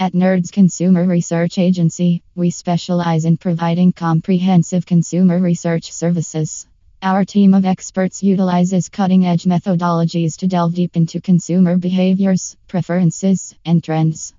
At Nerds Consumer Research Agency, we specialize in providing comprehensive consumer research services. Our team of experts utilizes cutting edge methodologies to delve deep into consumer behaviors, preferences, and trends.